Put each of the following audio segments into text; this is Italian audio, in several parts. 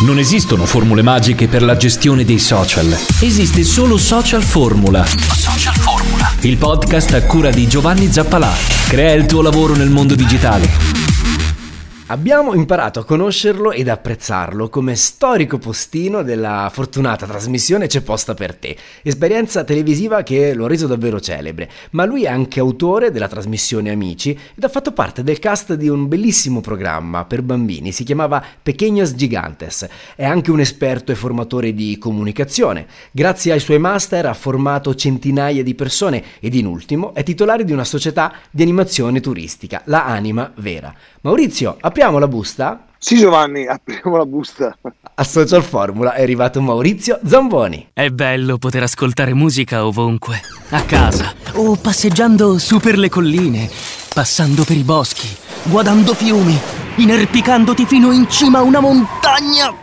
Non esistono formule magiche per la gestione dei social. Esiste solo Social Formula. Social Formula. Il podcast a cura di Giovanni Zappalà. Crea il tuo lavoro nel mondo digitale. Abbiamo imparato a conoscerlo ed apprezzarlo come storico postino della fortunata trasmissione C'è posta per te, esperienza televisiva che lo ha reso davvero celebre, ma lui è anche autore della trasmissione Amici ed ha fatto parte del cast di un bellissimo programma per bambini, si chiamava Pequeños Gigantes, è anche un esperto e formatore di comunicazione, grazie ai suoi master ha formato centinaia di persone ed in ultimo è titolare di una società di animazione turistica, la Anima Vera. Maurizio, apriamo la busta? Sì Giovanni, apriamo la busta. A Social Formula è arrivato Maurizio Zamboni. È bello poter ascoltare musica ovunque, a casa o passeggiando su per le colline, passando per i boschi, guardando fiumi, inerpicandoti fino in cima a una montagna.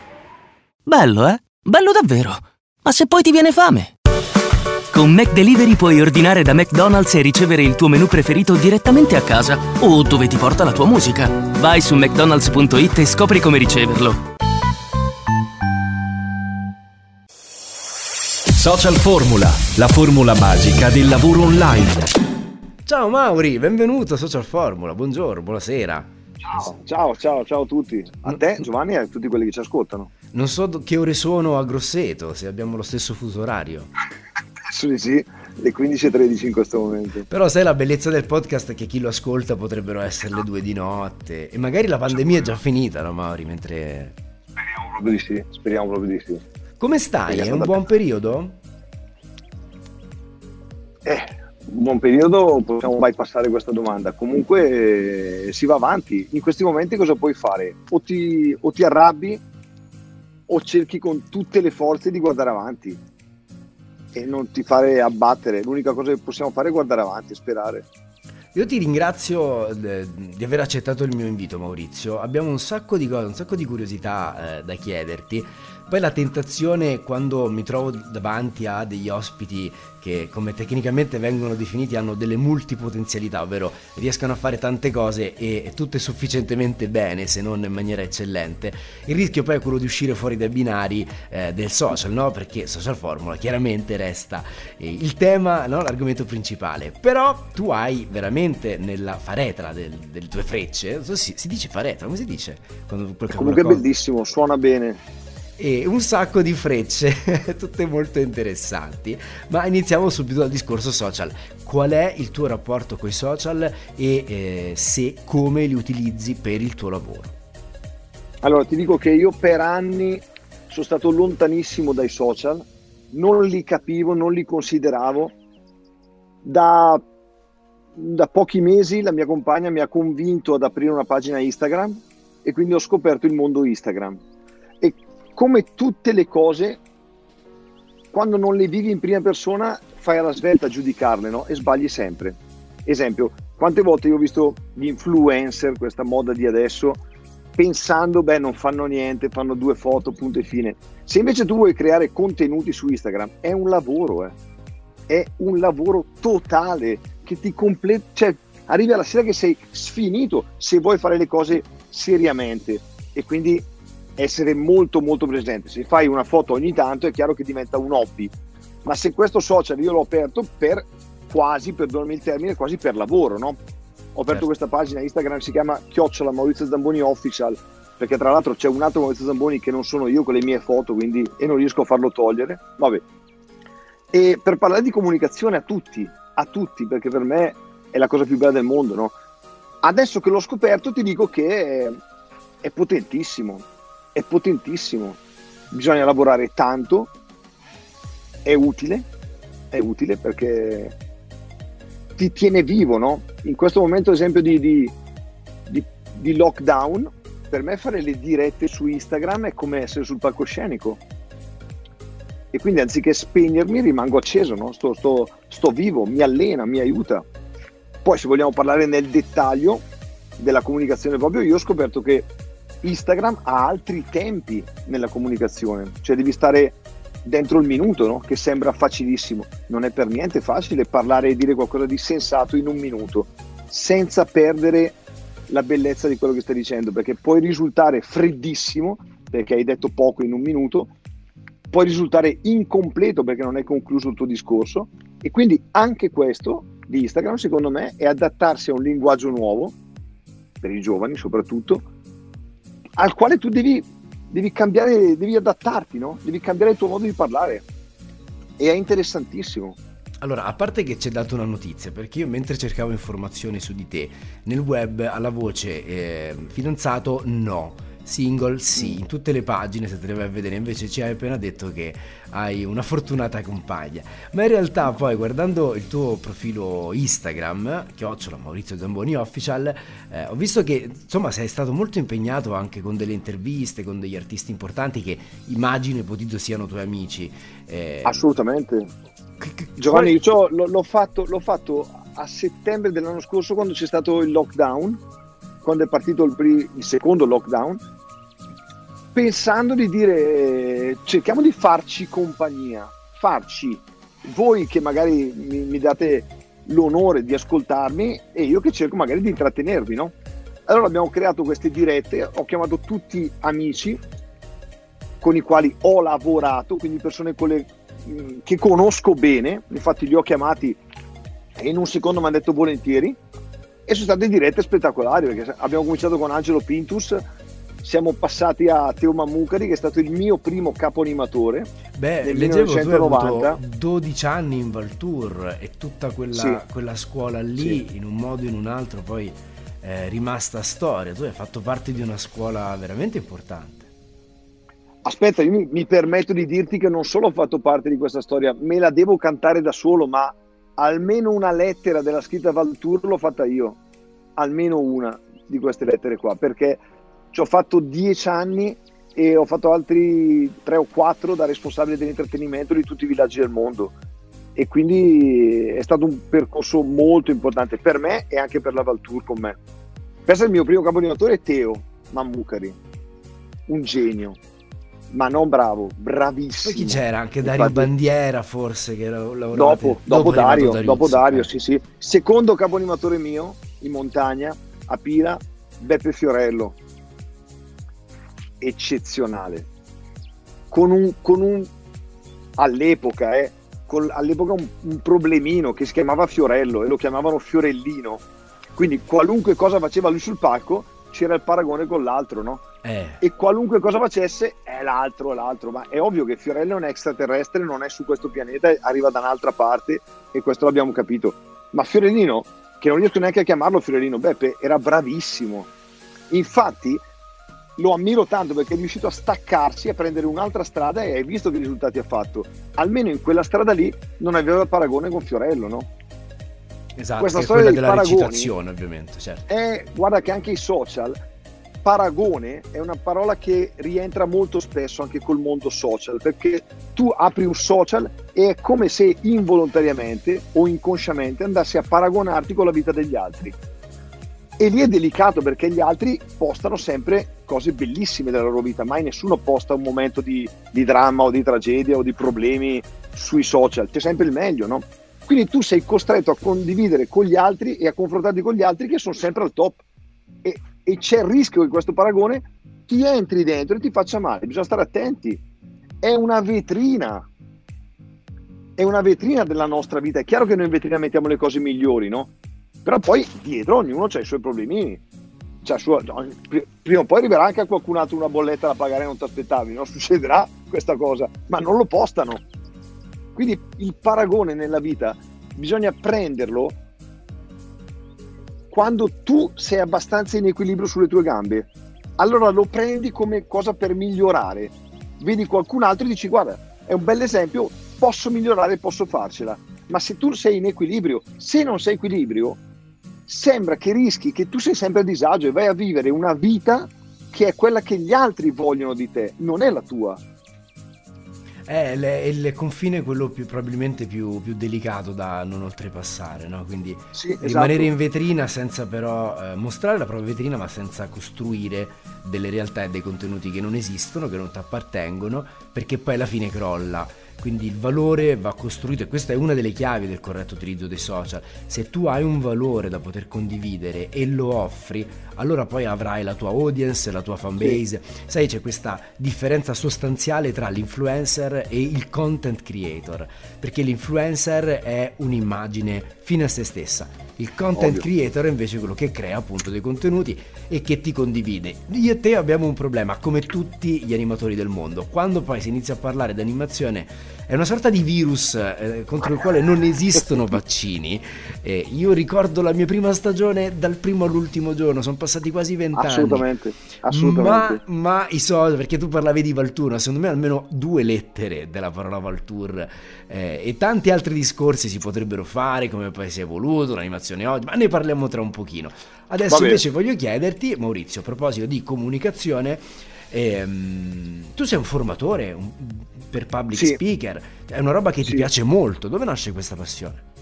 Bello, eh? Bello davvero. Ma se poi ti viene fame? Con McDelivery puoi ordinare da McDonald's e ricevere il tuo menù preferito direttamente a casa o dove ti porta la tua musica. Vai su mcdonalds.it e scopri come riceverlo. Social Formula, la formula magica del lavoro online. Ciao Mauri, benvenuto a Social Formula, buongiorno, buonasera. Ciao, ciao, ciao, ciao a tutti. A te Giovanni e a tutti quelli che ci ascoltano. Non so che ore sono a Grosseto, se abbiamo lo stesso fuso orario. Penso di sì, le 15.13 in questo momento. Però sai la bellezza del podcast è che chi lo ascolta potrebbero essere le due di notte e magari la pandemia è già finita, no Mauri? Mentre... Speriamo proprio di sì, speriamo proprio di sì. Come stai? È un buon periodo? Eh, un buon periodo, possiamo mai passare questa domanda. Comunque eh, si va avanti. In questi momenti cosa puoi fare? O ti, o ti arrabbi o cerchi con tutte le forze di guardare avanti e non ti fare abbattere. L'unica cosa che possiamo fare è guardare avanti e sperare. Io ti ringrazio eh, di aver accettato il mio invito Maurizio, abbiamo un sacco di cose, un sacco di curiosità eh, da chiederti. Poi la tentazione quando mi trovo davanti a degli ospiti che come tecnicamente vengono definiti hanno delle multipotenzialità, ovvero riescono a fare tante cose e tutte sufficientemente bene, se non in maniera eccellente. Il rischio poi è quello di uscire fuori dai binari eh, del social, no? Perché social formula chiaramente resta eh, il tema, no? l'argomento principale. Però tu hai veramente nella faretra del, delle tue frecce, si, si, dice faretra, come si dice? Quando Comunque è bellissimo, suona bene e un sacco di frecce, tutte molto interessanti. Ma iniziamo subito dal discorso social. Qual è il tuo rapporto con i social e eh, se come li utilizzi per il tuo lavoro? Allora, ti dico che io per anni sono stato lontanissimo dai social, non li capivo, non li consideravo. Da, da pochi mesi la mia compagna mi ha convinto ad aprire una pagina Instagram e quindi ho scoperto il mondo Instagram come tutte le cose, quando non le vivi in prima persona, fai alla svelta a giudicarle no? e sbagli sempre. Esempio, quante volte io ho visto gli influencer, questa moda di adesso, pensando, beh, non fanno niente, fanno due foto, punto e fine. Se invece tu vuoi creare contenuti su Instagram, è un lavoro, eh. è un lavoro totale che ti completa, cioè arrivi alla sera che sei sfinito se vuoi fare le cose seriamente e quindi essere molto molto presente. Se fai una foto ogni tanto è chiaro che diventa un hobby, ma se questo social io l'ho aperto per quasi, perdonami il termine, quasi per lavoro, no? Ho aperto certo. questa pagina Instagram, si chiama Chiocciola Maurizio Zamboni Official, perché tra l'altro c'è un altro Maurizio Zamboni che non sono io con le mie foto, quindi e non riesco a farlo togliere. Vabbè. E per parlare di comunicazione a tutti, a tutti, perché per me è la cosa più bella del mondo, no? Adesso che l'ho scoperto ti dico che è, è potentissimo, è potentissimo. Bisogna lavorare tanto, è utile, è utile perché ti tiene vivo, no? In questo momento, ad esempio, di, di, di, di lockdown, per me fare le dirette su Instagram è come essere sul palcoscenico. E quindi anziché spegnermi rimango acceso, no? sto, sto, sto vivo, mi allena, mi aiuta. Poi se vogliamo parlare nel dettaglio della comunicazione proprio, io ho scoperto che Instagram ha altri tempi nella comunicazione, cioè devi stare dentro il minuto, no? che sembra facilissimo. Non è per niente facile parlare e dire qualcosa di sensato in un minuto, senza perdere la bellezza di quello che stai dicendo, perché puoi risultare freddissimo, perché hai detto poco in un minuto, può risultare incompleto perché non hai concluso il tuo discorso e quindi anche questo di Instagram secondo me è adattarsi a un linguaggio nuovo, per i giovani soprattutto, al quale tu devi, devi cambiare, devi adattarti, no? devi cambiare il tuo modo di parlare e è interessantissimo. Allora, a parte che ci hai dato una notizia, perché io mentre cercavo informazioni su di te, nel web alla voce eh, fidanzato no, single sì, in tutte le pagine se te le vai a vedere, invece ci hai appena detto che hai una fortunata compagna. Ma in realtà poi guardando il tuo profilo Instagram, chiocciola Maurizio Zamboni Official, eh, ho visto che insomma sei stato molto impegnato anche con delle interviste, con degli artisti importanti che immagino ipotizzo siano tuoi amici. Eh, Assolutamente. Giovanni, io l'ho fatto, l'ho fatto a settembre dell'anno scorso quando c'è stato il lockdown, quando è partito il, pri- il secondo lockdown, pensando di dire cerchiamo di farci compagnia, farci, voi che magari mi, mi date l'onore di ascoltarmi e io che cerco magari di intrattenervi, no? Allora abbiamo creato queste dirette, ho chiamato tutti amici con i quali ho lavorato, quindi persone con le che conosco bene, infatti li ho chiamati e in un secondo mi hanno detto volentieri e sono state dirette spettacolari perché abbiamo cominciato con Angelo Pintus siamo passati a Teo Mammucari che è stato il mio primo capo animatore Beh, nel leggevo 1990 12 anni in Valtour e tutta quella, sì. quella scuola lì sì. in un modo o in un altro poi è rimasta storia tu hai fatto parte di una scuola veramente importante Aspetta, io mi, mi, permetto di dirti che non solo ho fatto parte di questa storia, me la devo cantare da solo, ma almeno una lettera della scritta Valtour l'ho fatta io, almeno una di queste lettere qua, perché ci ho fatto dieci anni e ho fatto altri tre o quattro da responsabile dell'intrattenimento di tutti i villaggi del mondo e quindi è stato un percorso molto importante per me e anche per la Valtour con me. Pensa il mio primo capo è Teo Mammucari, un genio ma non bravo, bravissimo. Poi chi c'era? Anche Dario Infatti, Bandiera forse che era dopo, dopo, dopo Dario, Dario, dopo Dario eh. sì sì. Secondo caponimatore mio in montagna a Pira, Beppe Fiorello. Eccezionale. Con un, con un all'epoca, eh, con, all'epoca un, un problemino che si chiamava Fiorello e lo chiamavano Fiorellino. Quindi qualunque cosa faceva lui sul palco c'era il paragone con l'altro, no? Eh. E qualunque cosa facesse è l'altro, è l'altro. Ma è ovvio che Fiorello è un extraterrestre, non è su questo pianeta, arriva da un'altra parte e questo l'abbiamo capito. Ma Fiorellino, che non riesco neanche a chiamarlo Fiorellino Beppe, era bravissimo. Infatti lo ammiro tanto perché è riuscito a staccarsi, a prendere un'altra strada e hai visto che risultati ha fatto. Almeno in quella strada lì non aveva paragone con Fiorello, no? Esatto, questa storia della paragoni recitazione ovviamente, certo. È, guarda che anche i social, paragone è una parola che rientra molto spesso anche col mondo social, perché tu apri un social e è come se involontariamente o inconsciamente andassi a paragonarti con la vita degli altri. E lì è delicato perché gli altri postano sempre cose bellissime della loro vita, mai nessuno posta un momento di, di dramma o di tragedia o di problemi sui social, c'è sempre il meglio, no? Quindi tu sei costretto a condividere con gli altri e a confrontarti con gli altri che sono sempre al top. E, e c'è il rischio che questo paragone ti entri dentro e ti faccia male. Bisogna stare attenti. È una vetrina. È una vetrina della nostra vita. È chiaro che noi in vetrina mettiamo le cose migliori, no? Però poi dietro ognuno ha i suoi problemini. Cioè, sua, prima o poi arriverà anche a qualcun altro una bolletta da pagare non ti aspettavi, no? Succederà questa cosa, ma non lo postano quindi il paragone nella vita bisogna prenderlo quando tu sei abbastanza in equilibrio sulle tue gambe. Allora lo prendi come cosa per migliorare. Vedi qualcun altro e dici guarda, è un bel esempio, posso migliorare, posso farcela. Ma se tu sei in equilibrio, se non sei equilibrio, sembra che rischi che tu sei sempre a disagio e vai a vivere una vita che è quella che gli altri vogliono di te, non è la tua. È le, il confine quello più, probabilmente più, più, delicato da non oltrepassare, no? Quindi sì, esatto. rimanere in vetrina senza però eh, mostrare la propria vetrina, ma senza costruire delle realtà e dei contenuti che non esistono, che non ti appartengono, perché poi alla fine crolla. Quindi il valore va costruito e questa è una delle chiavi del corretto utilizzo dei social. Se tu hai un valore da poter condividere e lo offri, allora poi avrai la tua audience, la tua fanbase. Sì. Sai, c'è questa differenza sostanziale tra l'influencer e il content creator, perché l'influencer è un'immagine fine a se stessa. Il content Ovvio. creator è invece quello che crea appunto dei contenuti e che ti condivide. Io e te abbiamo un problema, come tutti gli animatori del mondo. Quando poi si inizia a parlare di animazione è una sorta di virus eh, contro il quale non esistono vaccini. Eh, io ricordo la mia prima stagione dal primo all'ultimo giorno, sono passati quasi vent'anni. Assolutamente, assolutamente. Ma, ma, i soldi, perché tu parlavi di Valtour, secondo me almeno due lettere della parola Valtour eh, e tanti altri discorsi si potrebbero fare, come poi si è evoluto, l'animazione oggi, ma ne parliamo tra un pochino. Adesso invece voglio chiederti, Maurizio, a proposito di comunicazione, ehm, tu sei un formatore un, per public sì. speaker, è una roba che ti sì. piace molto, dove nasce questa passione?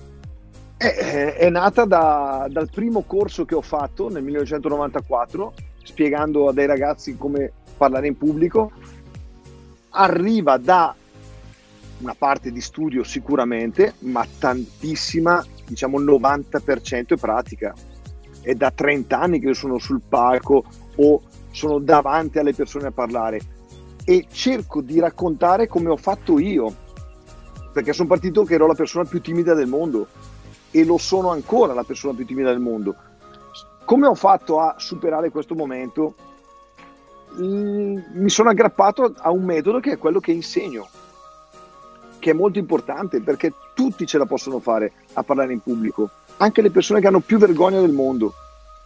È, è nata da, dal primo corso che ho fatto nel 1994, spiegando a dei ragazzi come parlare in pubblico. Arriva da una parte di studio sicuramente, ma tantissima, diciamo il 90% è pratica. È da 30 anni che sono sul palco o sono davanti alle persone a parlare e cerco di raccontare come ho fatto io, perché sono partito che ero la persona più timida del mondo e lo sono ancora la persona più timida del mondo. Come ho fatto a superare questo momento? Mm, mi sono aggrappato a un metodo che è quello che insegno, che è molto importante perché tutti ce la possono fare a parlare in pubblico, anche le persone che hanno più vergogna del mondo.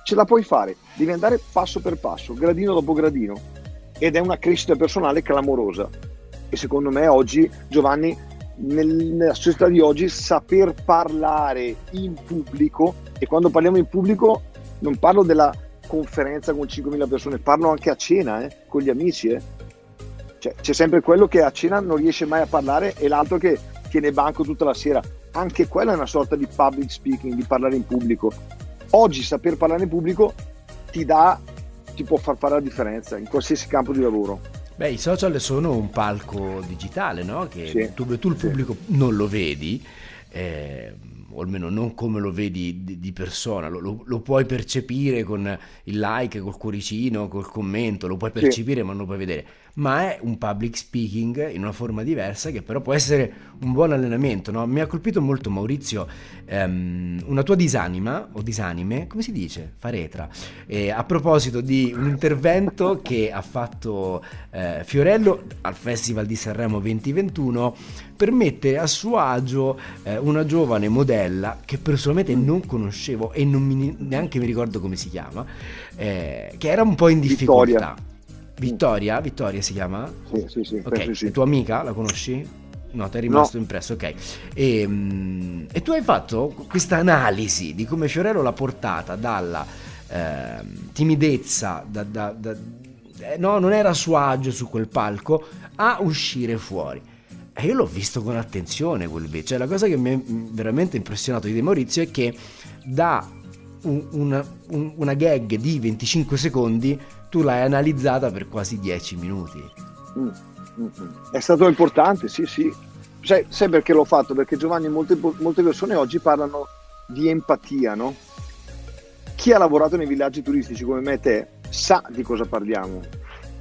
Ce la puoi fare, devi andare passo per passo, gradino dopo gradino ed è una crescita personale clamorosa. E secondo me oggi, Giovanni, nel, nella società di oggi, saper parlare in pubblico, e quando parliamo in pubblico non parlo della conferenza con 5.000 persone, parlo anche a cena eh, con gli amici. Eh. Cioè, c'è sempre quello che a cena non riesce mai a parlare e l'altro che tiene banco tutta la sera. Anche quella è una sorta di public speaking, di parlare in pubblico. Oggi saper parlare in pubblico ti dà ti può far fare la differenza in qualsiasi campo di lavoro. Beh, i social sono un palco digitale, no? Che sì, tu, tu, il pubblico sì. non lo vedi, eh, o almeno non come lo vedi di, di persona, lo, lo, lo, puoi percepire con il like, col cuoricino, col commento, lo puoi percepire sì. ma non lo puoi vedere ma è un public speaking in una forma diversa che però può essere un buon allenamento. No? Mi ha colpito molto Maurizio ehm, una tua disanima o disanime, come si dice? Faretra. Eh, a proposito di un intervento che ha fatto eh, Fiorello al Festival di Sanremo 2021 per mettere a suo agio eh, una giovane modella che personalmente non conoscevo e non mi, neanche mi ricordo come si chiama, eh, che era un po' in difficoltà. Vittoria. Vittoria? Vittoria si chiama? Sì, sì, sì. Ok, sì. tua amica la conosci? No, ti è rimasto no. impresso, ok. E, um, e, tu hai fatto questa analisi di come Fiorello l'ha portata dalla eh, timidezza, da, da, da, eh, no, non era a suo agio su quel palco, a uscire fuori. E io l'ho visto con attenzione quel video. Cioè, la cosa che mi ha veramente impressionato di De Maurizio è che da un, una, un, una gag di 25 secondi tu l'hai analizzata per quasi 10 minuti. Mm, mm, mm. È stato importante, sì, sì. Sai, sai, perché l'ho fatto? Perché Giovanni, molte, molte persone oggi parlano di empatia, no? Chi ha lavorato nei villaggi turistici come me e te sa di cosa parliamo,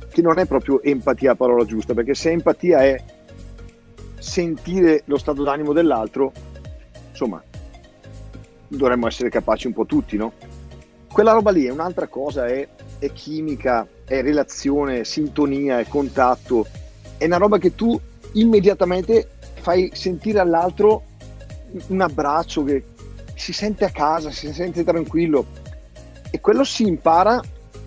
che non è proprio empatia la parola giusta, perché se empatia è sentire lo stato d'animo dell'altro, insomma, dovremmo essere capaci un po' tutti, no? Quella roba lì è un'altra cosa, è, è chimica, è relazione, sintonia, è contatto, è una roba che tu immediatamente fai sentire all'altro un abbraccio che si sente a casa, si sente tranquillo e quello si impara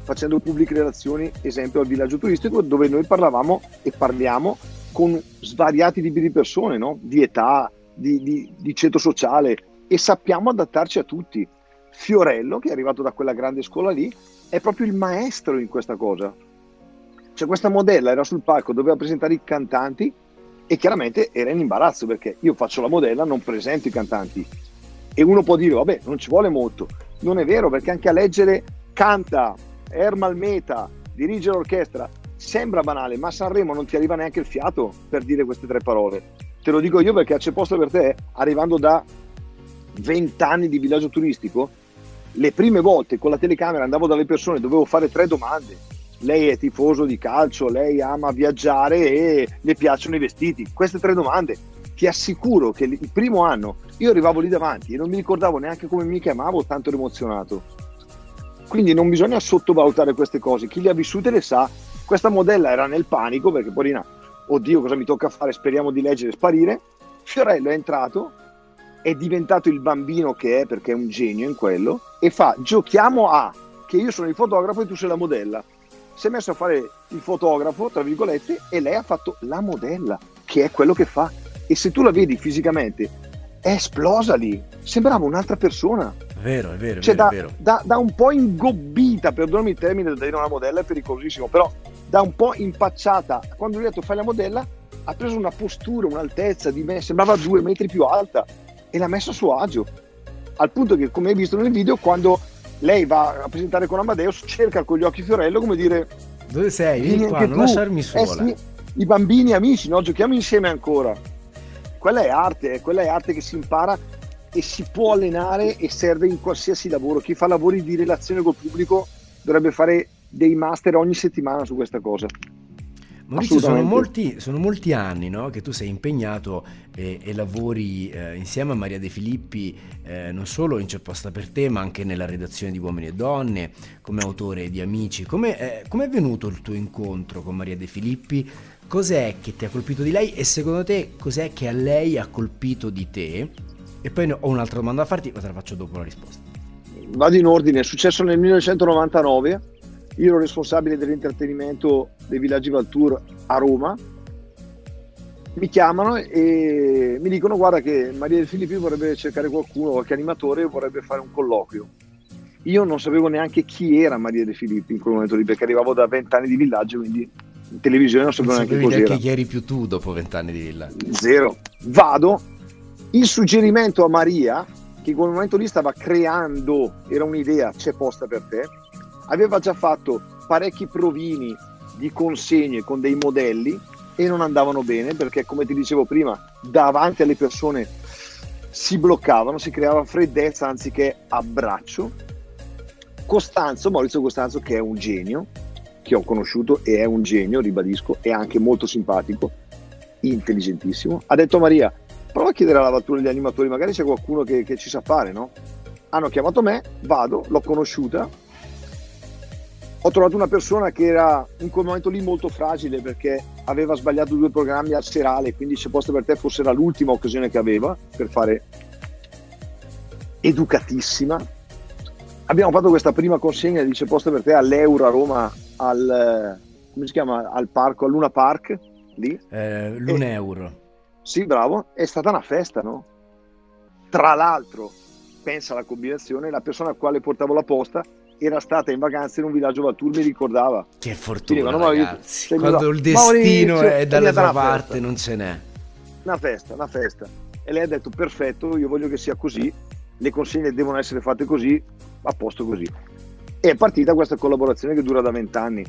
facendo pubbliche relazioni, esempio al villaggio turistico dove noi parlavamo e parliamo con svariati tipi di persone, no? di età, di, di, di ceto sociale, e sappiamo adattarci a tutti. Fiorello, che è arrivato da quella grande scuola lì, è proprio il maestro in questa cosa. Cioè questa modella era sul palco, doveva presentare i cantanti e chiaramente era in imbarazzo perché io faccio la modella, non presento i cantanti. E uno può dire, vabbè, non ci vuole molto. Non è vero perché anche a leggere canta Ermal Meta, dirige l'orchestra, sembra banale, ma a Sanremo non ti arriva neanche il fiato per dire queste tre parole Te lo dico io perché c'è posto per te, arrivando da 20 anni di villaggio turistico, le prime volte con la telecamera andavo dalle persone, dovevo fare tre domande. Lei è tifoso di calcio, lei ama viaggiare e le piacciono i vestiti. Queste tre domande. Ti assicuro che il primo anno io arrivavo lì davanti e non mi ricordavo neanche come mi chiamavo, tanto ero emozionato. Quindi non bisogna sottovalutare queste cose. Chi le ha vissute le sa. Questa modella era nel panico perché Porina, oddio cosa mi tocca fare, speriamo di leggere e sparire. Fiorello è entrato, è diventato il bambino che è perché è un genio in quello e fa giochiamo a che io sono il fotografo e tu sei la modella. Si è messo a fare il fotografo, tra virgolette, e lei ha fatto la modella, che è quello che fa. E se tu la vedi fisicamente, è esplosa lì, sembrava un'altra persona. Vero, è vero, cioè, vero, da, è vero. Da, da, un po' ingobbita, perdonami il termine da dire una modella, è pericolosissimo, però da un po' impacciata. Quando gli ho detto fai la modella, ha preso una postura, un'altezza di me, sembrava due metri più alta e l'ha messa a suo agio. Al punto che, come hai visto nel video, quando lei va a presentare con Amadeus, cerca con gli occhi Fiorello come dire: Dove sei? Vieni qua, non tu. lasciarmi sola. Eh, I bambini amici, no? Giochiamo insieme ancora. Quella è arte, eh, quella è arte che si impara e si può allenare e serve in qualsiasi lavoro. Chi fa lavori di relazione col pubblico dovrebbe fare dei master ogni settimana su questa cosa. Maurizio, sono molti, sono molti, anni no, che tu sei impegnato e, e lavori eh, insieme a Maria De Filippi, eh, non solo in C'è posta per te, ma anche nella redazione di Uomini e Donne, come autore di Amici. Come eh, è venuto il tuo incontro con Maria De Filippi? Cos'è che ti ha colpito di lei e secondo te cos'è che a lei ha colpito di te? E poi ho un'altra domanda da farti, ma te la faccio dopo la risposta. Vado in ordine, è successo nel 1999 io ero responsabile dell'intrattenimento dei Villaggi Valtour a Roma. Mi chiamano e mi dicono guarda che Maria De Filippi vorrebbe cercare qualcuno, qualche animatore, vorrebbe fare un colloquio. Io non sapevo neanche chi era Maria De Filippi in quel momento lì, perché arrivavo da vent'anni di villaggio, quindi in televisione non sapevo non neanche cos'era. neanche chi eri più tu dopo vent'anni di villaggio. Zero. Vado, il suggerimento a Maria, che in quel momento lì stava creando, era un'idea, c'è posta per te, aveva già fatto parecchi provini di consegne con dei modelli e non andavano bene perché come ti dicevo prima davanti alle persone si bloccavano, si creava freddezza anziché abbraccio. Costanzo, Maurizio Costanzo che è un genio, che ho conosciuto e è un genio, ribadisco, è anche molto simpatico, intelligentissimo, ha detto a Maria prova a chiedere alla lavatura degli animatori, magari c'è qualcuno che, che ci sa fare, no? Hanno chiamato me, vado, l'ho conosciuta, ho trovato una persona che era in quel momento lì molto fragile perché aveva sbagliato due programmi al serale, quindi se posto per te forse era l'ultima occasione che aveva per fare educatissima. Abbiamo fatto questa prima consegna di C'è posto per te all'Euro a Roma al come si chiama? Al parco, al Luna Park lì. Eh, L'Uneuro. Sì, bravo, è stata una festa, no? Tra l'altro, pensa alla combinazione, la persona a quale portavo la posta era stata in vacanza in un villaggio Valtur, mi ricordava. Che fortuna, Dico, ragazzi. Io, Quando il destino Maurizio, è dalla tua parte, festa. non ce n'è. Una festa, una festa. E lei ha detto, perfetto, io voglio che sia così, le consegne devono essere fatte così, a posto così. E è partita questa collaborazione che dura da vent'anni.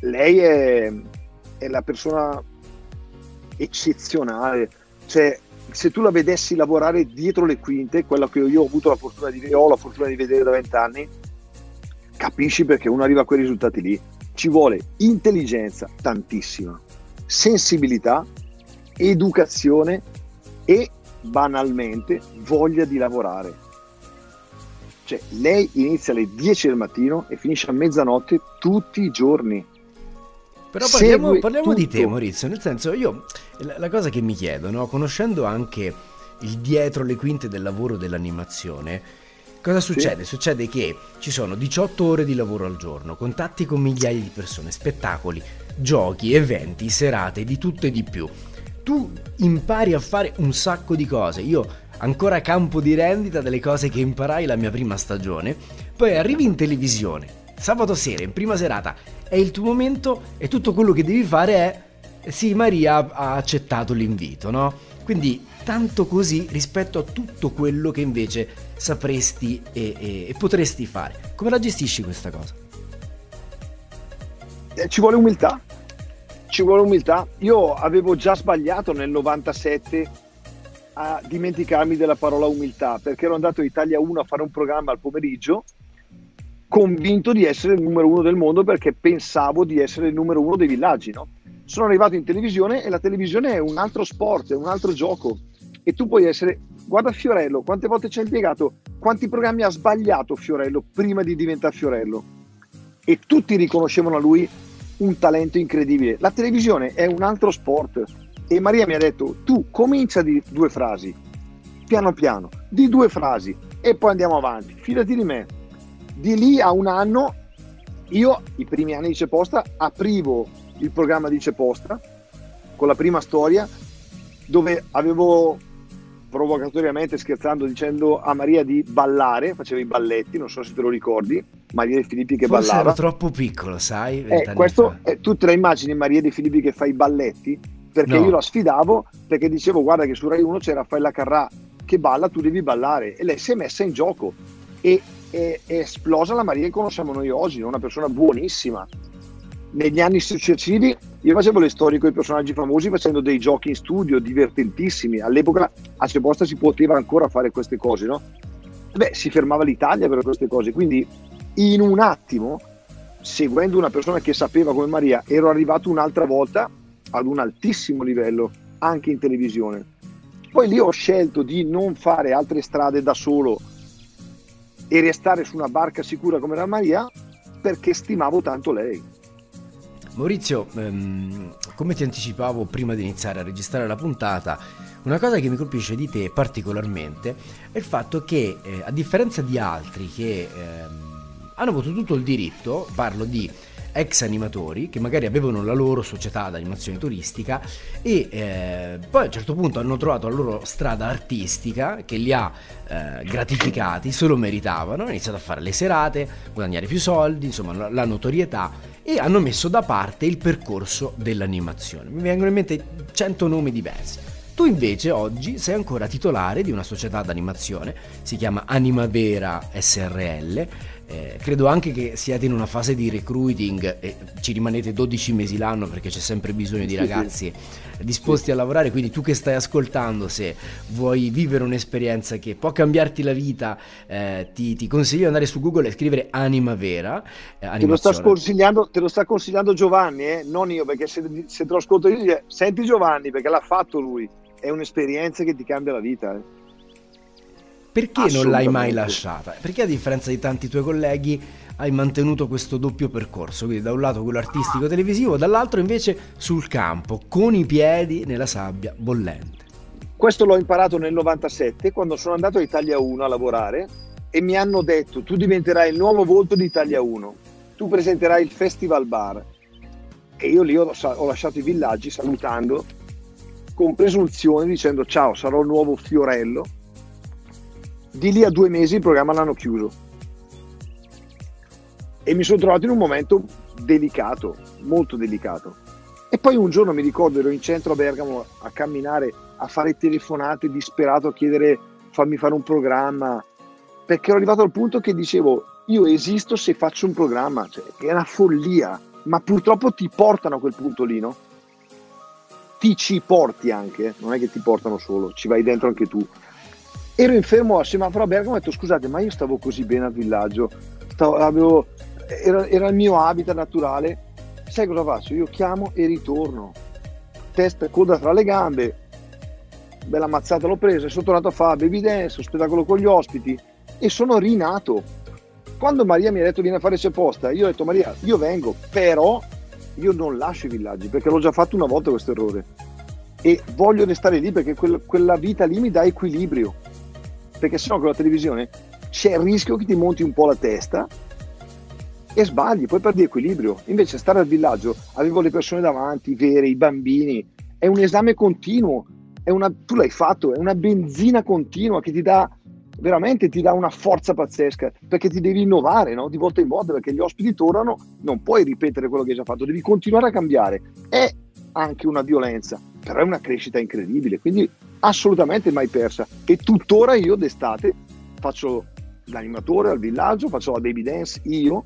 Lei è, è la persona eccezionale, cioè se tu la vedessi lavorare dietro le quinte, quella che io ho avuto la fortuna di, ho la fortuna di vedere da vent'anni, capisci perché uno arriva a quei risultati lì. Ci vuole intelligenza tantissima, sensibilità, educazione e banalmente voglia di lavorare. Cioè, lei inizia alle 10 del mattino e finisce a mezzanotte tutti i giorni. Però parliamo, parliamo di te, Maurizio. Nel senso, io la, la cosa che mi chiedo, no? conoscendo anche il dietro le quinte del lavoro dell'animazione, cosa succede? Sì. Succede che ci sono 18 ore di lavoro al giorno, contatti con migliaia di persone, spettacoli, giochi, eventi, serate, di tutto e di più. Tu impari a fare un sacco di cose. Io ancora campo di rendita delle cose che imparai la mia prima stagione, poi arrivi in televisione sabato sera, in prima serata, è il tuo momento e tutto quello che devi fare è sì, Maria ha accettato l'invito, no? Quindi tanto così rispetto a tutto quello che invece sapresti e, e, e potresti fare. Come la gestisci questa cosa? Eh, ci vuole umiltà. ci vuole umiltà. Io avevo già sbagliato nel 97 a dimenticarmi della parola umiltà perché ero andato in Italia 1 a fare un programma al pomeriggio convinto di essere il numero uno del mondo perché pensavo di essere il numero uno dei villaggi. No? Sono arrivato in televisione e la televisione è un altro sport, è un altro gioco e tu puoi essere... Guarda Fiorello, quante volte ci ha impiegato, quanti programmi ha sbagliato Fiorello prima di diventare Fiorello e tutti riconoscevano a lui un talento incredibile. La televisione è un altro sport e Maria mi ha detto tu comincia di due frasi, piano piano, di due frasi e poi andiamo avanti, fidati di me. Di lì a un anno io i primi anni di Ceposta aprivo il programma di Ceposta con la prima storia dove avevo provocatoriamente scherzando dicendo a Maria di ballare, faceva i balletti, non so se te lo ricordi, Maria De Filippi che Forse ballava. ero troppo piccolo, sai? Eh, questo, eh, tu te la immagini Maria De Filippi che fa i balletti? Perché No. io la sfidavo perché dicevo guarda che su Rai 1 c'è Raffaella Carrà che balla, tu devi ballare e lei si è messa in gioco e e- è esplosa la Maria che conosciamo noi oggi, una persona buonissima. Negli anni successivi io facevo le storie con i personaggi famosi facendo dei giochi in studio divertentissimi. All'epoca a Ceposta si poteva ancora fare queste cose, no? Beh, si fermava l'Italia per queste cose, quindi in un attimo, seguendo una persona che sapeva come Maria, ero arrivato un'altra volta ad un altissimo livello anche in televisione. Poi lì ho scelto di non fare altre strade da solo e restare su una barca sicura come la Maria perché stimavo tanto lei. Maurizio, ehm, come ti anticipavo prima di iniziare a registrare la puntata, una cosa che mi colpisce di te particolarmente è il fatto che, eh, a differenza di altri che ehm, hanno avuto tutto il diritto, parlo di ex animatori che magari avevano la loro società d'animazione turistica e eh, poi a un certo punto hanno trovato la loro strada artistica che li ha eh, gratificati, se lo meritavano, hanno iniziato a fare le serate, guadagnare più soldi, insomma la, la notorietà e hanno messo da parte il percorso dell'animazione. Mi vengono in mente 100 nomi diversi. Tu invece oggi sei ancora titolare di una società d'animazione, si chiama Animavera SRL. Eh, credo anche che siate in una fase di recruiting e ci rimanete 12 mesi l'anno perché c'è sempre bisogno di ragazzi disposti a lavorare. Quindi tu che stai ascoltando, se vuoi vivere un'esperienza che può cambiarti la vita, eh, ti, ti consiglio di andare su Google e scrivere Animavera. eh, Te lo, sta consigliando, te lo sta consigliando Giovanni, eh? non io, perché se, se te lo ascolto io, dice, senti Giovanni, perché l'ha fatto lui. È un'esperienza che ti cambia la vita. Perché non l'hai mai lasciata? Perché a differenza di tanti tuoi colleghi hai mantenuto questo doppio percorso, quindi da un lato quello artistico televisivo, dall'altro invece sul campo, con i piedi nella sabbia bollente. Questo l'ho imparato nel 97 quando sono andato a Italia 1 a lavorare e mi hanno detto tu diventerai il nuovo volto di Italia 1, tu presenterai il Festival Bar. E io lì ho, ho lasciato i villaggi salutando con presunzione dicendo ciao sarò il nuovo Fiorello. Di lì a due mesi il programma l'hanno chiuso. E mi sono trovato in un momento delicato, molto delicato. E poi un giorno mi ricordo ero in centro a Bergamo a camminare, a fare telefonate disperato a chiedere fammi fare un programma, perché ero arrivato al punto che dicevo io esisto se faccio un programma, cioè, è una follia, ma purtroppo ti portano a quel punto lì, no? Ti ci porti anche, non è che ti portano solo, ci vai dentro anche tu. Ero infermo a semaforo a Bergamo e ho detto scusate ma io stavo così bene al villaggio, stavo- avevo- era, era il mio habitat naturale, sai cosa faccio? Io chiamo e ritorno, testa e coda tra le gambe, bella mazzata l'ho presa e sono tornato a fare baby dance, lo spettacolo con gli ospiti e sono rinato. Quando Maria mi ha detto vieni a fare c'è posta, io ho detto Maria io vengo, però io non lascio i villaggi perché l'ho già fatto una volta questo errore. E voglio restare lì perché quel- quella vita lì mi dà equilibrio perché sennò con la televisione c'è il rischio che ti monti un po' la testa e sbagli, poi perdi equilibrio. Invece stare al villaggio, avevo le persone davanti, vere, i bambini, è un esame continuo, una, tu l'hai fatto, è una benzina continua che ti dà veramente ti dà una forza pazzesca perché ti devi innovare no? di volta in volta perché gli ospiti tornano, non puoi ripetere quello che hai già fatto, devi continuare a cambiare. È anche una violenza, però è una crescita incredibile, quindi assolutamente mai persa. E tuttora io d'estate faccio l'animatore al villaggio, faccio la baby dance io,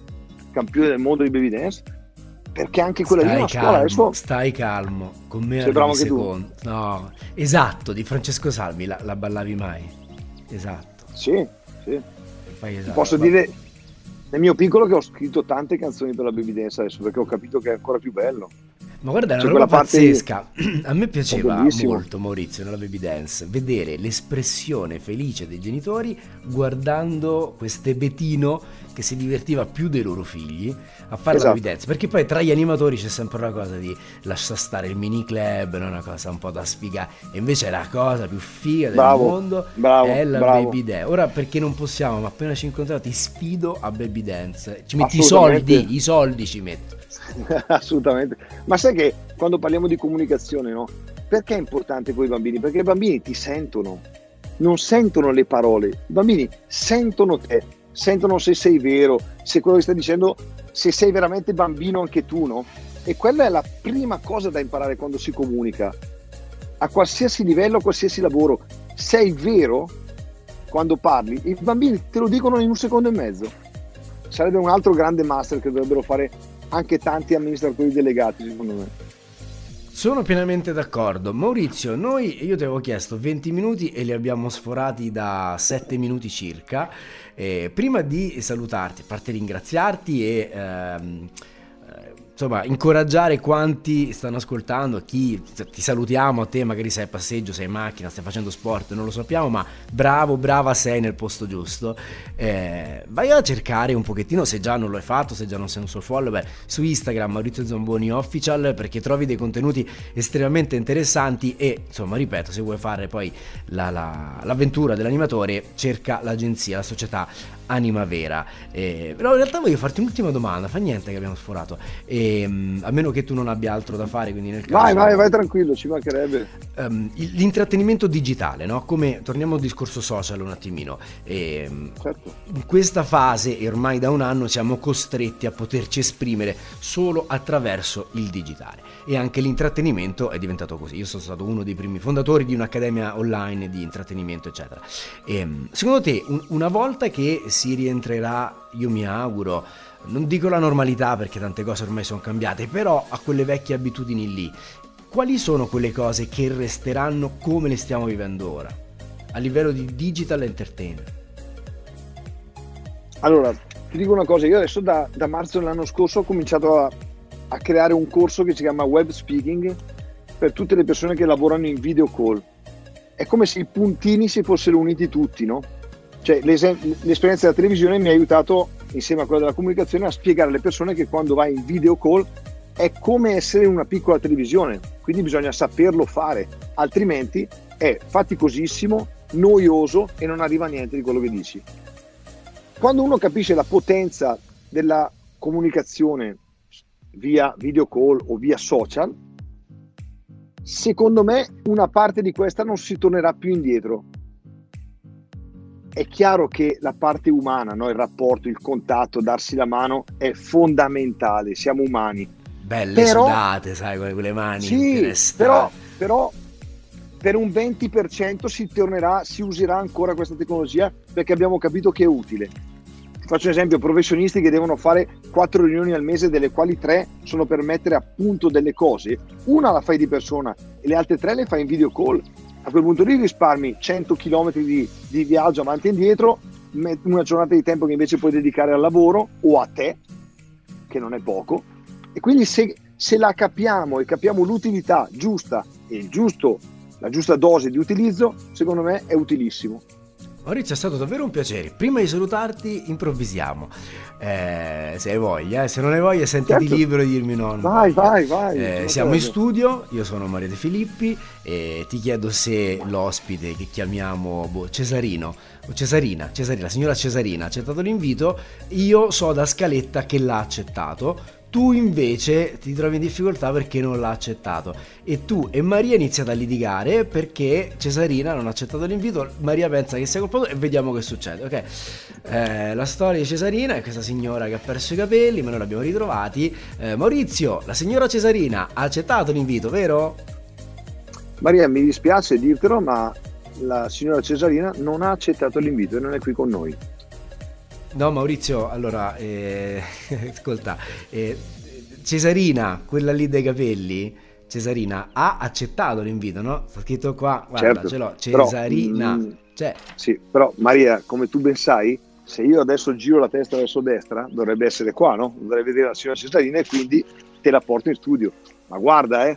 campione del mondo di baby dance, perché anche quella stai lì è una calmo, scuola adesso stai calmo con me arrivi anche tu. secondo no esatto di Francesco Salvi la, la ballavi mai esatto sì, sì. Esatto. posso dire nel mio piccolo che ho scritto tante canzoni per la baby dance adesso perché ho capito che è ancora più bello Ma guarda, è una C'è roba pazzesca. A me piaceva molto Maurizio nella baby dance vedere l'espressione felice dei genitori guardando queste Betino che si divertiva più dei loro figli a fare la Esatto. baby dance. Perché poi tra gli animatori c'è sempre una cosa di lascia stare il mini club, una cosa un po' da sfiga. E invece la cosa più figa del Bravo, mondo bravo, è la bravo. baby dance. Ora perché non possiamo, ma appena ci incontriamo ti sfido a baby dance. Ci metti i soldi, i soldi ci metto. assolutamente ma sai che quando parliamo di comunicazione no perché è importante con i bambini perché i bambini ti sentono non sentono le parole i bambini sentono te sentono se sei vero se quello che stai dicendo se sei veramente bambino anche tu no? E quella è la prima cosa da imparare quando si comunica. A qualsiasi livello a qualsiasi lavoro sei vero quando parli? I bambini te lo dicono in un secondo e mezzo. Sarebbe un altro grande master che dovrebbero fare anche tanti amministratori delegati, secondo me. Sono pienamente d'accordo. Maurizio, noi io ti avevo chiesto 20 minuti e li abbiamo sforati da 7 minuti circa. Eh, prima di salutarti, a parte ringraziarti e ehm, eh, insomma incoraggiare quanti stanno ascoltando, chi ti salutiamo a te, magari sei a passeggio, sei in macchina, stai facendo sport, non lo sappiamo, ma bravo, brava sei nel posto giusto. Eh, vai a cercare un pochettino, se già non lo hai fatto, se già non sei un suo follower, su Instagram Maurizio Zamboni Official perché trovi dei contenuti estremamente interessanti e insomma ripeto se vuoi fare poi la- la- l'avventura dell'animatore cerca l'agenzia, la società Anima Vera. Eh, però in realtà voglio farti un'ultima domanda, fa niente che abbiamo sforato, Ehm, a meno che tu non abbia altro da fare, quindi nel caso... Vai, vai, vai tranquillo, ci mancherebbe. Ehm, l'intrattenimento digitale, no? Come torniamo al discorso social un attimino. Ehm, Certo. in questa fase, e ormai da un anno, siamo costretti a poterci esprimere solo attraverso il digitale. E anche l'intrattenimento è diventato così. Io sono stato uno dei primi fondatori di un'accademia online di intrattenimento, eccetera. Ehm, secondo te, un- una volta che si rientrerà, io mi auguro, non dico la normalità perché tante cose ormai sono cambiate, però a quelle vecchie abitudini lì, quali sono quelle cose che resteranno come le stiamo vivendo ora? A livello di digital entertainment. Allora, ti dico una cosa, io adesso da, da marzo dell'anno scorso ho cominciato a, a creare un corso che si chiama Web Speaking per tutte le persone che lavorano in video call. È come se i puntini si fossero uniti tutti, no? Cioè, l'esperienza della televisione mi ha aiutato, insieme a quella della comunicazione, a spiegare alle persone che quando vai in video call è come essere in una piccola televisione, quindi bisogna saperlo fare, altrimenti è faticosissimo, noioso e non arriva a niente di quello che dici quando uno capisce la potenza della comunicazione via video call o via social, secondo me una parte di questa non si tornerà più indietro. È chiaro che la parte umana, no? il rapporto, il contatto, darsi la mano è fondamentale, siamo umani. Belle Però- sudate, sai, con quelle mani. Sì, però, però per un 20% si tornerà, si userà ancora questa tecnologia perché abbiamo capito che è utile. Ti faccio un esempio, professionisti che devono fare quattro riunioni al mese, delle quali tre sono per mettere a punto delle cose, una la fai di persona e le altre tre le fai in video call. A quel punto lì risparmi 100 km di, di viaggio avanti e indietro, una giornata di tempo che invece puoi dedicare al lavoro o a te, che non è poco. E quindi se, se la capiamo e capiamo l'utilità giusta e giusto, la giusta dose di utilizzo, secondo me è utilissimo. Maurizio è stato davvero un piacere. Prima di salutarti, improvvisiamo. Eh, se hai voglia, eh. se non hai voglia, sentiti Certo. libero di dirmi no. Vai, vai, vai. Eh, siamo in mancherebbe. studio, io sono Maria De Filippi e ti chiedo se l'ospite che chiamiamo boh, Cesarino o Cesarina, Cesarina, la signora Cesarina ha accettato l'invito, io so da scaletta che l'ha accettato. Tu invece ti trovi in difficoltà perché non l'ha accettato e tu e Maria iniziate a litigare perché Cesarina non ha accettato l'invito, Maria pensa che sia colpa tua e vediamo che succede, ok? Eh, la storia di Cesarina è questa signora che ha perso i capelli, ma noi l'abbiamo ritrovati. Eh, Maurizio, la signora Cesarina ha accettato l'invito, vero? Maria, mi dispiace dirtelo, ma la signora Cesarina non ha accettato l'invito e non è qui con noi. No, Maurizio, allora, eh, ascolta, eh, Cesarina, quella lì dei capelli, Cesarina ha accettato l'invito, no? Sta scritto qua, guarda, Certo, ce l'ho, però, Cesarina. mm, cioè, Sì, però Maria, come tu ben sai, se io adesso giro la testa verso destra, dovrebbe essere qua, no? Dovrei vedere la signora Cesarina e quindi te la porto in studio. Ma guarda, eh,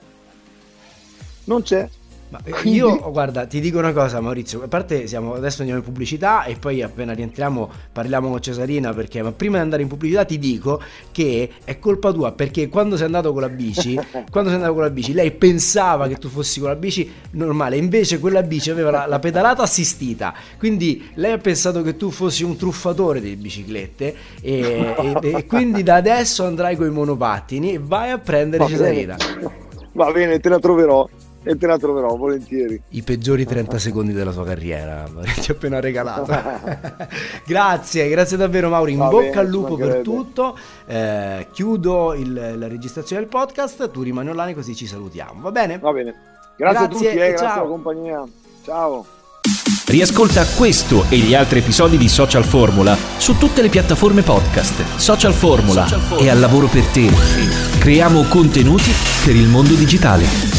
non c'è. Ma Quindi- io, guarda, ti dico una cosa Maurizio, a parte siamo, adesso andiamo in pubblicità e poi appena rientriamo parliamo con Cesarina perché, ma prima di andare in pubblicità ti dico che è colpa tua perché quando sei andato con la bici, quando sei andato con la bici, lei pensava che tu fossi con la bici normale, invece quella bici aveva la, la pedalata assistita, quindi lei ha pensato che tu fossi un truffatore di biciclette e, e- e quindi da adesso andrai con i monopattini e vai a prendere Va Cesarina. bene. Va bene, te la troverò e te la troverò volentieri. I peggiori 30 secondi della tua carriera, ti ho appena regalato. grazie, grazie davvero Mauri, in Va bocca bene, al lupo per tutto. Eh, chiudo il- la registrazione del podcast, tu rimani online così ci salutiamo, va bene? Va bene. Grazie, a tutti, Grazie eh, e grazie ciao. alla compagnia. Ciao. Riascolta questo e gli altri episodi di Social Formula su tutte le piattaforme podcast. Social Formula è al lavoro per te. Creiamo contenuti per il mondo digitale.